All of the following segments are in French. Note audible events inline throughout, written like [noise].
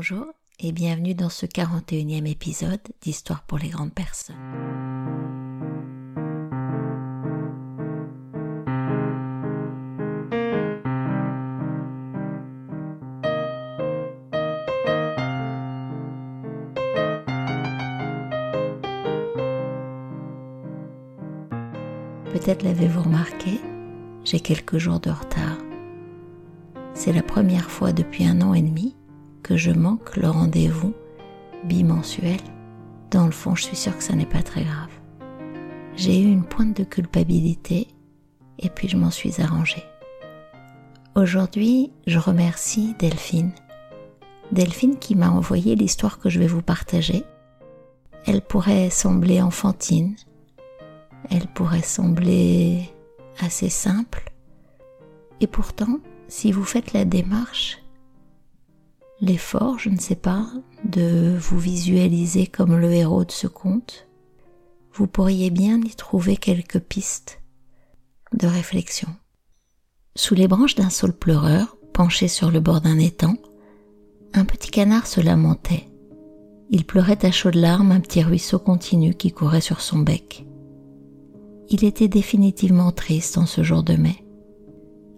Bonjour et bienvenue dans ce 41e épisode d'Histoire pour les grandes personnes. Peut-être l'avez-vous remarqué, j'ai quelques jours de retard. C'est la première fois depuis un an et demi que je manque le rendez-vous bimensuel. Dans le fond, je suis sûre que ça n'est pas très grave. J'ai eu une pointe de culpabilité et puis je m'en suis arrangée. Aujourd'hui, je remercie Delphine. Delphine qui m'a envoyé l'histoire que je vais vous partager. Elle pourrait sembler enfantine, elle pourrait sembler assez simple, et pourtant, si vous faites la démarche, l'effort, je ne sais pas, de vous visualiser comme le héros de ce conte, vous pourriez bien y trouver quelques pistes de réflexion. Sous les branches d'un saule pleureur, penché sur le bord d'un étang, un petit canard se lamentait. Il pleurait à chaudes larmes un petit ruisseau continu qui courait sur son bec. Il était définitivement triste en ce jour de mai.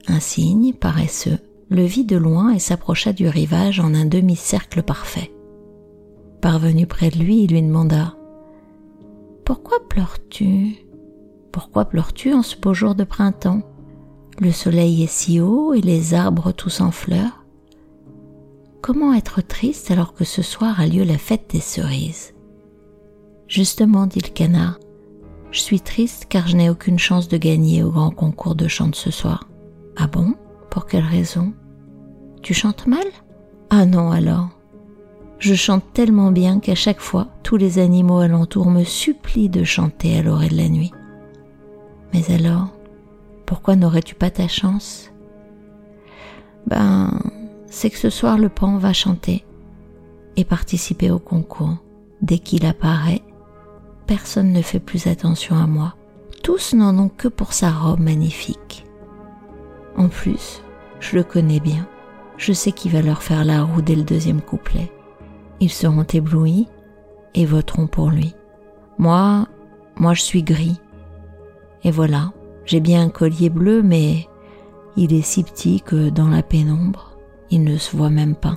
Un cygne, paresseux, le vit de loin et s'approcha du rivage en un demi-cercle parfait. Parvenu près de lui, il lui demanda Pourquoi pleures-tu? Pourquoi pleures-tu en ce beau jour de printemps? Le soleil est si haut et les arbres tous en fleurs. Comment être triste alors que ce soir a lieu la fête des cerises? Justement, dit le canard, je suis triste car je n'ai aucune chance de gagner au grand concours de chant de ce soir. Ah bon? Pour quelle raison? Tu chantes mal? Ah non alors. Je chante tellement bien qu'à chaque fois, tous les animaux alentour me supplient de chanter à l'oreille de la nuit. Mais alors, pourquoi n'aurais-tu pas ta chance? Ben, c'est que ce soir le pan va chanter et participer au concours. Dès qu'il apparaît, personne ne fait plus attention à moi. Tous n'en ont que pour sa robe magnifique. En plus, je le connais bien. Je sais qu'il va leur faire la roue dès le deuxième couplet. Ils seront éblouis et voteront pour lui. Moi, moi je suis gris. Et voilà, j'ai bien un collier bleu, mais il est si petit que dans la pénombre, il ne se voit même pas.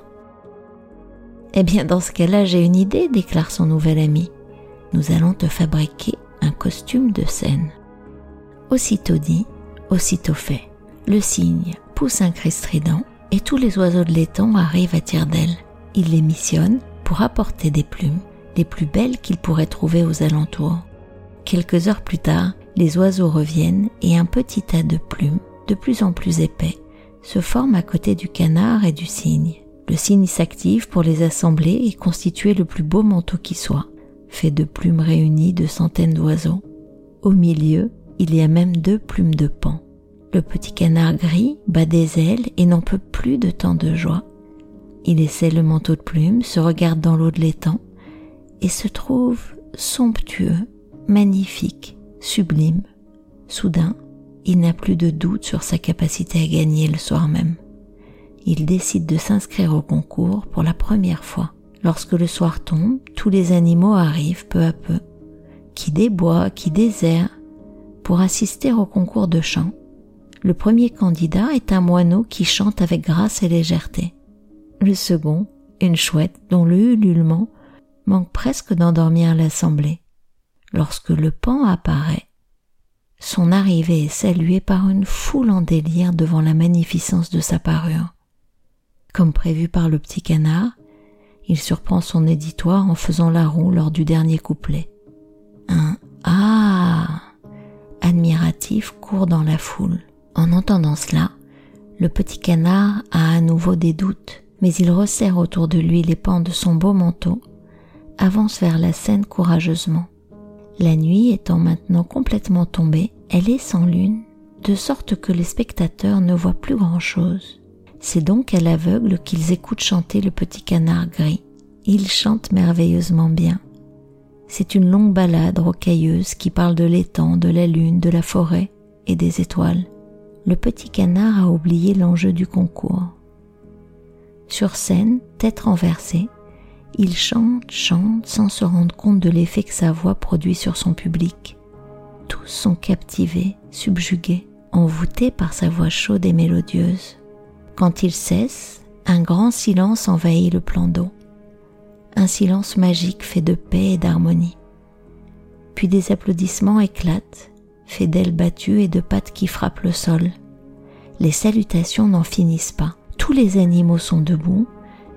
Eh bien, dans ce cas-là, j'ai une idée, déclare son nouvel ami. Nous allons te fabriquer un costume de scène. Aussitôt dit, aussitôt fait le cygne pousse un cri strident et tous les oiseaux de l'étang arrivent à tire d'aile. Il les missionne pour apporter des plumes, les plus belles qu'ils pourraient trouver aux alentours. Quelques heures plus tard, les oiseaux reviennent et un petit tas de plumes, de plus en plus épais, se forme à côté du canard et du cygne. Le cygne s'active pour les assembler et constituer le plus beau manteau qui soit, fait de plumes réunies de centaines d'oiseaux. Au milieu, il y a même deux plumes de pan. Le petit canard gris bat des ailes et n'en peut plus de tant de joie. Il essaie le manteau de plumes, se regarde dans l'eau de l'étang et se trouve somptueux, magnifique, sublime. Soudain, il n'a plus de doute sur sa capacité à gagner le soir même. Il décide de s'inscrire au concours pour la première fois. Lorsque le soir tombe, tous les animaux arrivent peu à peu, qui déboient, qui désertent, pour assister au concours de chant le premier candidat est un moineau qui chante avec grâce et légèreté. Le second, une chouette dont le ululement manque presque d'endormir l'assemblée. Lorsque le pan apparaît, son arrivée est saluée par une foule en délire devant la magnificence de sa parure. Comme prévu par le petit canard, il surprend son éditoire en faisant la roue lors du dernier couplet. Un Ah admiratif court dans la foule. En entendant cela, le petit canard a à nouveau des doutes, mais il resserre autour de lui les pans de son beau manteau, avance vers la scène courageusement. La nuit étant maintenant complètement tombée, elle est sans lune, de sorte que les spectateurs ne voient plus grand-chose. C'est donc à l'aveugle qu'ils écoutent chanter le petit canard gris. Il chante merveilleusement bien. C'est une longue ballade rocailleuse qui parle de l'étang, de la lune, de la forêt et des étoiles le petit canard a oublié l'enjeu du concours. Sur scène, tête renversée, il chante, chante sans se rendre compte de l'effet que sa voix produit sur son public. Tous sont captivés, subjugués, envoûtés par sa voix chaude et mélodieuse. Quand il cesse, un grand silence envahit le plan d'eau. Un silence magique fait de paix et d'harmonie. Puis des applaudissements éclatent, fait d'ailes battues et de pattes qui frappent le sol. Les salutations n'en finissent pas. Tous les animaux sont debout,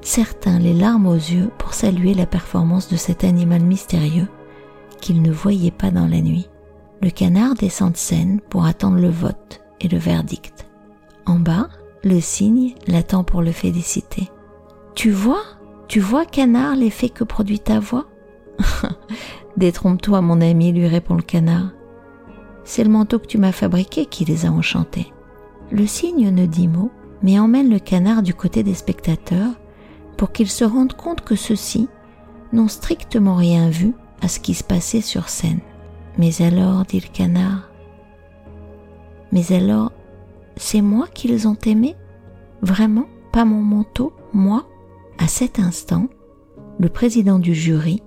certains les larmes aux yeux pour saluer la performance de cet animal mystérieux qu'ils ne voyaient pas dans la nuit. Le canard descend de scène pour attendre le vote et le verdict. En bas, le cygne l'attend pour le féliciter. Tu vois, tu vois, canard, l'effet que produit ta voix? [laughs] Détrompe-toi, mon ami, lui répond le canard. C'est le manteau que tu m'as fabriqué qui les a enchantés. Le cygne ne dit mot, mais emmène le canard du côté des spectateurs pour qu'ils se rendent compte que ceux-ci n'ont strictement rien vu à ce qui se passait sur scène. Mais alors, dit le canard, mais alors, c'est moi qu'ils ont aimé? Vraiment? Pas mon manteau Moi? À cet instant, le président du jury,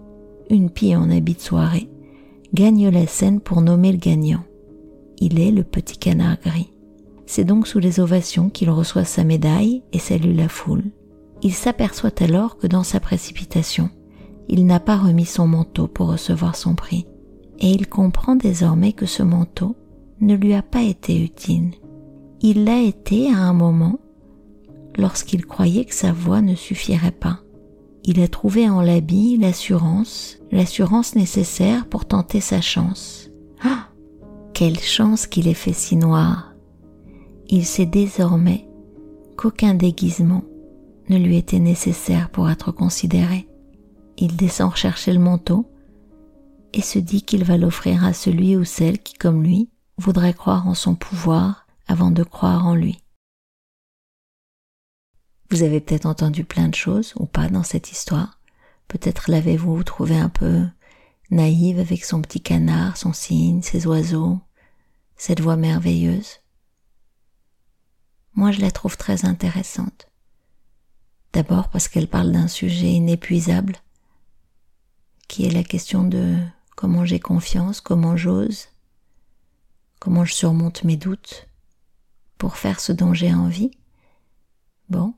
une pie en habit de soirée, gagne la scène pour nommer le gagnant. Il est le petit canard gris. C'est donc sous les ovations qu'il reçoit sa médaille et salue la foule. Il s'aperçoit alors que dans sa précipitation, il n'a pas remis son manteau pour recevoir son prix, et il comprend désormais que ce manteau ne lui a pas été utile. Il l'a été à un moment lorsqu'il croyait que sa voix ne suffirait pas. Il a trouvé en l'habit l'assurance, l'assurance nécessaire pour tenter sa chance. Quelle chance qu'il ait fait si noir Il sait désormais qu'aucun déguisement ne lui était nécessaire pour être considéré. Il descend chercher le manteau et se dit qu'il va l'offrir à celui ou celle qui, comme lui, voudrait croire en son pouvoir avant de croire en lui. Vous avez peut-être entendu plein de choses ou pas dans cette histoire. Peut-être l'avez-vous trouvé un peu naïve avec son petit canard, son cygne, ses oiseaux, cette voix merveilleuse. Moi, je la trouve très intéressante. D'abord parce qu'elle parle d'un sujet inépuisable, qui est la question de comment j'ai confiance, comment j'ose, comment je surmonte mes doutes pour faire ce dont j'ai envie. Bon.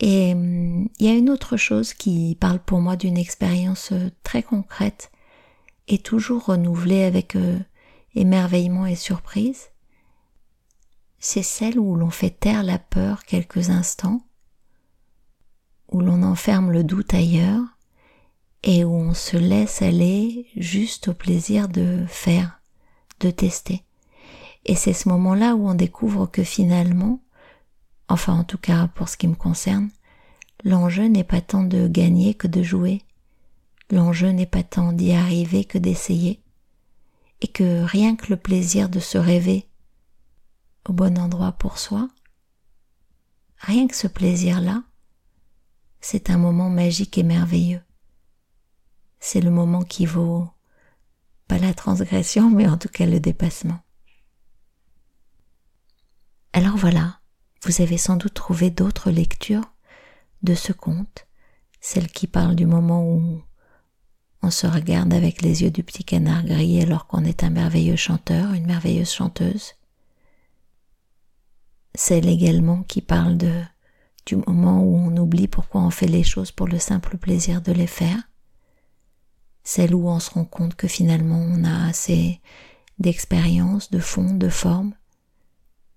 Et hum, il y a une autre chose qui parle pour moi d'une expérience euh, très concrète et toujours renouvelée avec euh, émerveillement et surprise. C'est celle où l'on fait taire la peur quelques instants où l'on enferme le doute ailleurs et où on se laisse aller juste au plaisir de faire, de tester. Et c'est ce moment-là où on découvre que finalement, enfin en tout cas pour ce qui me concerne, l'enjeu n'est pas tant de gagner que de jouer, l'enjeu n'est pas tant d'y arriver que d'essayer, et que rien que le plaisir de se rêver au bon endroit pour soi, rien que ce plaisir-là, c'est un moment magique et merveilleux. C'est le moment qui vaut pas la transgression, mais en tout cas le dépassement. Alors voilà, vous avez sans doute trouvé d'autres lectures de ce conte, celle qui parle du moment où on se regarde avec les yeux du petit canard gris alors qu'on est un merveilleux chanteur, une merveilleuse chanteuse. Celle également qui parle de du moment où on oublie pourquoi on fait les choses pour le simple plaisir de les faire, celle où on se rend compte que finalement on a assez d'expérience, de fond, de forme,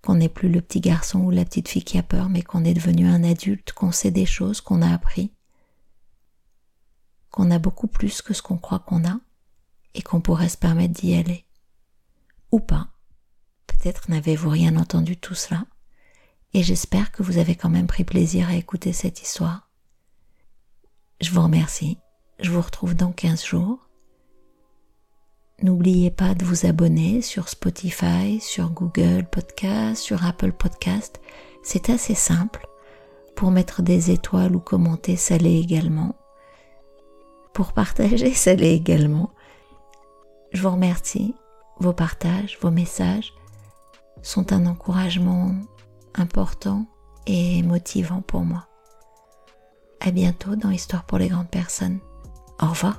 qu'on n'est plus le petit garçon ou la petite fille qui a peur, mais qu'on est devenu un adulte, qu'on sait des choses, qu'on a appris, qu'on a beaucoup plus que ce qu'on croit qu'on a, et qu'on pourrait se permettre d'y aller. Ou pas. Peut-être n'avez-vous rien entendu tout cela et j'espère que vous avez quand même pris plaisir à écouter cette histoire. Je vous remercie. Je vous retrouve dans 15 jours. N'oubliez pas de vous abonner sur Spotify, sur Google Podcast, sur Apple Podcast. C'est assez simple. Pour mettre des étoiles ou commenter, ça l'est également. Pour partager, l'est également. Je vous remercie. Vos partages, vos messages sont un encouragement important et motivant pour moi. À bientôt dans Histoire pour les grandes personnes. Au revoir.